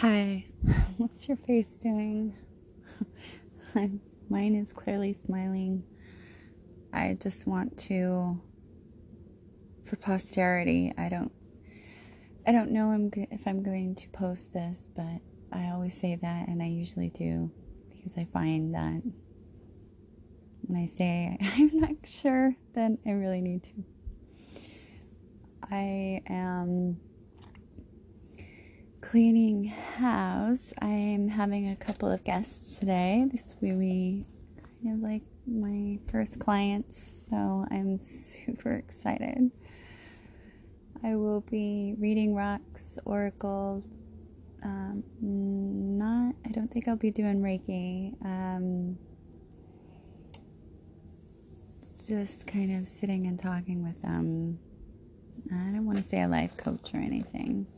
Hi, what's your face doing? I'm, mine is clearly smiling. I just want to, for posterity, I don't, I don't know if I'm going to post this, but I always say that, and I usually do, because I find that when I say I'm not sure, then I really need to. I am cleaning house. I'm having a couple of guests today. This will be kind of like my first clients, so I'm super excited. I will be reading rocks, oracle. Um, not, I don't think I'll be doing Reiki. Um, just kind of sitting and talking with them. I don't want to say a life coach or anything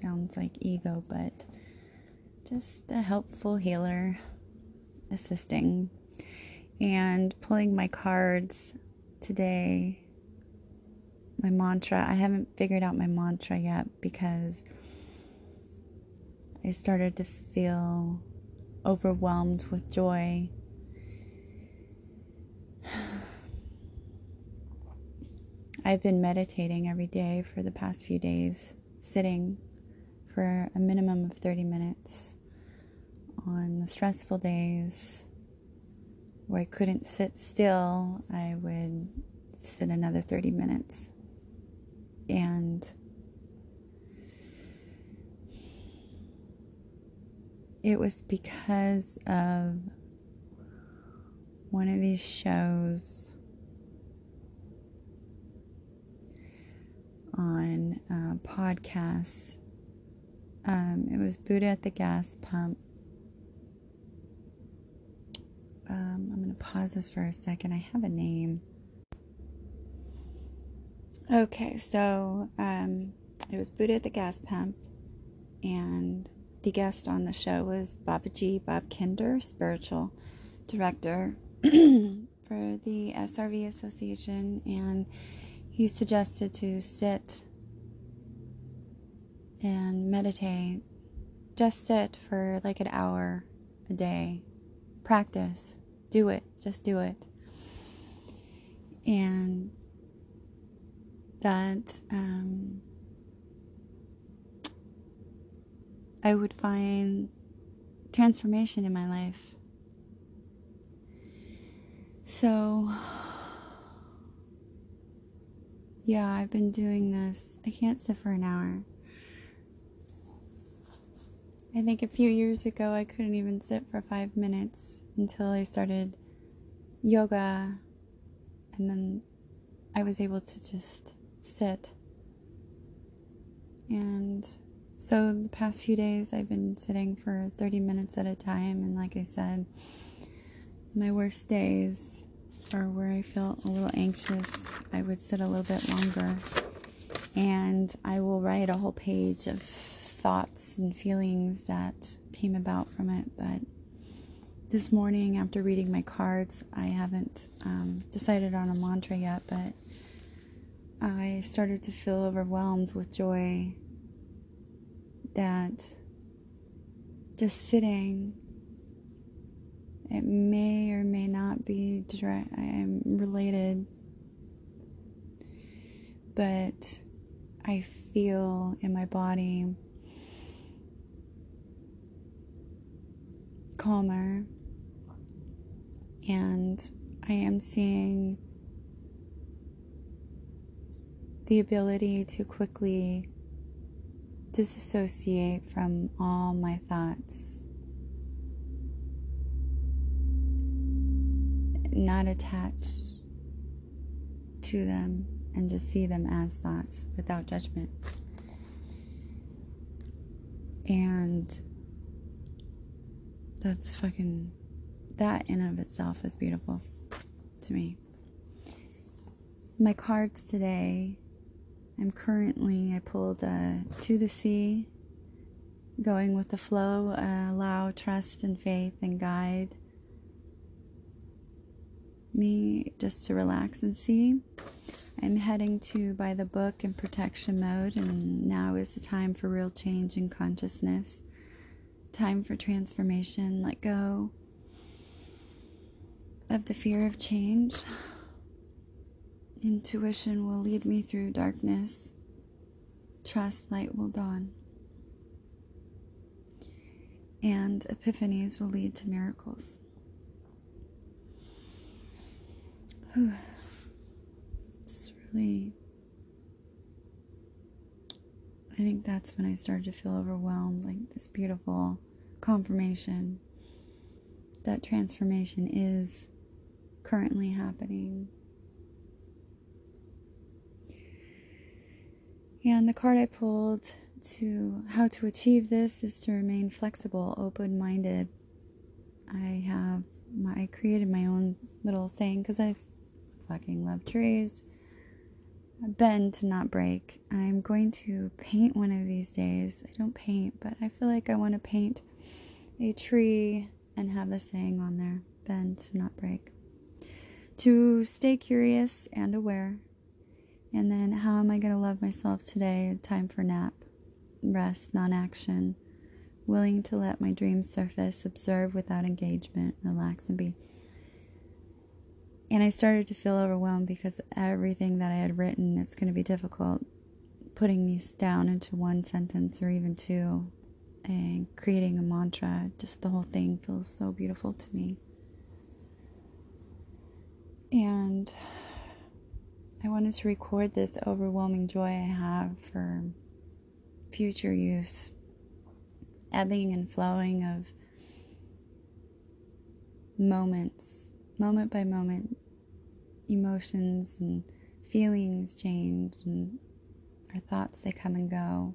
sounds like ego, but just a helpful healer assisting and pulling my cards today. My mantra, I haven't figured out my mantra yet because I started to feel overwhelmed with joy. I've been meditating every day for the past few days, sitting for a minimum of 30 minutes. On the stressful days where I couldn't sit still, I would sit another 30 minutes. And it was because of one of these shows on uh, podcasts um, it was Buddha at the gas pump. Um, I'm going to pause this for a second. I have a name. Okay, so um, it was Buddha at the gas pump, and the guest on the show was Babaji Bob Kindler, spiritual director for the SRV Association, and he suggested to sit and meditate. Just sit for like an hour a day. Practice. Do it. Just do it. And that um, I would find transformation in my life. So, yeah, I've been doing this. I can't sit for an hour. I think a few years ago I couldn't even sit for five minutes until I started yoga, and then I was able to just sit. And so the past few days I've been sitting for 30 minutes at a time, and like I said, my worst days are where I feel a little anxious, I would sit a little bit longer, and I will write a whole page of thoughts and feelings that came about from it. But this morning, after reading my cards, I haven't um, decided on a mantra yet, but I started to feel overwhelmed with joy that just sitting it may or may not be direct I am related but I feel in my body calmer and I am seeing the ability to quickly disassociate from all my thoughts, not attach to them, and just see them as thoughts without judgment. And that's fucking that in of itself is beautiful to me. My cards today, I'm currently, I pulled uh, To the Sea, going with the flow, uh, allow trust and faith and guide. me just to relax and see. I'm heading to by the book and protection mode, and now is the time for real change in consciousness. Time for transformation. Let go of the fear of change. Intuition will lead me through darkness. Trust light will dawn. And epiphanies will lead to miracles. It's really. I think that's when I started to feel overwhelmed, like this beautiful confirmation that transformation is currently happening. And the card I pulled to how to achieve this is to remain flexible, open minded. I have my, I created my own little saying because I fucking love trees. Bend to not break. I'm going to paint one of these days. I don't paint, but I feel like I want to paint a tree and have the saying on there bend to not break. To stay curious and aware and then, how am I going to love myself today? Time for nap, rest, non action, willing to let my dreams surface, observe without engagement, relax and be. And I started to feel overwhelmed because everything that I had written, it's going to be difficult putting these down into one sentence or even two and creating a mantra. Just the whole thing feels so beautiful to me. And I wanted to record this overwhelming joy I have for future use, ebbing and flowing of moments, moment by moment, emotions and feelings change, and our thoughts they come and go.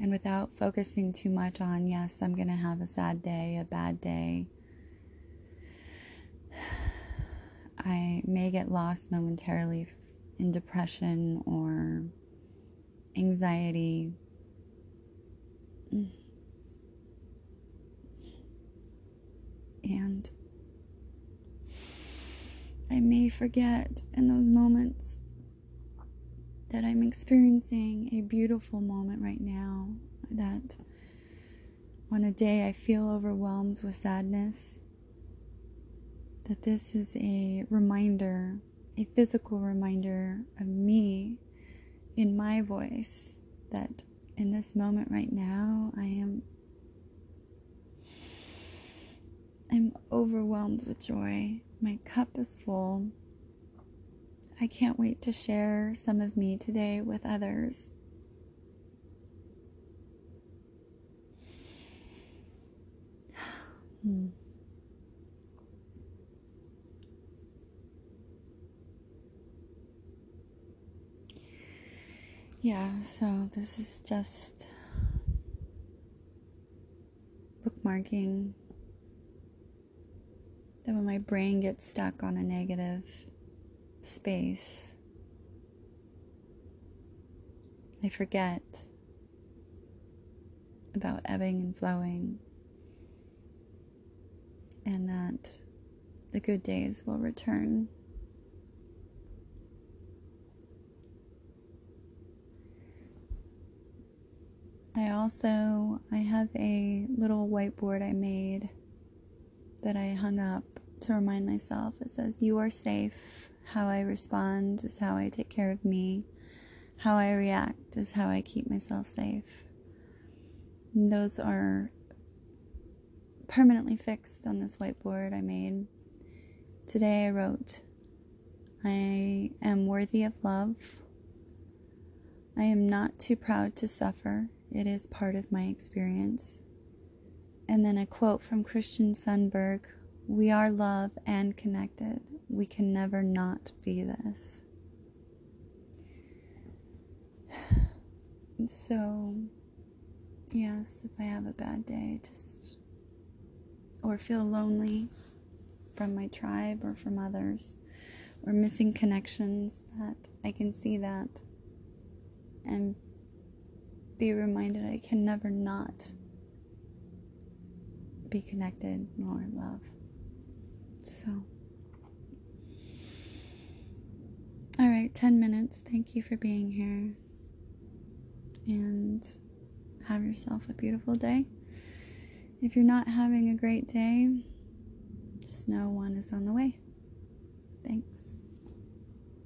And without focusing too much on, yes, I'm going to have a sad day, a bad day I may get lost momentarily in depression or anxiety. Mm. And I may forget in those moments that I'm experiencing a beautiful moment right now. That on a day I feel overwhelmed with sadness, that this is a reminder, a physical reminder of me in my voice that in this moment right now I am I'm overwhelmed with joy. My cup is full. I can't wait to share some of me today with others. hmm. Yeah, so this is just bookmarking that when my brain gets stuck on a negative space, I forget about ebbing and flowing, and that the good days will return. I also I have a little whiteboard I made that I hung up to remind myself. It says you are safe. How I respond is how I take care of me. How I react is how I keep myself safe. And those are permanently fixed on this whiteboard I made. Today I wrote, I am worthy of love. I am not too proud to suffer. It is part of my experience. And then a quote from Christian Sundberg We are love and connected. We can never not be this. so, yes, if I have a bad day, just or feel lonely from my tribe or from others, or missing connections, that I can see that and be reminded I can never not be connected nor love. So, all right, 10 minutes. Thank you for being here. And have yourself a beautiful day. If you're not having a great day, just know one is on the way. Thanks.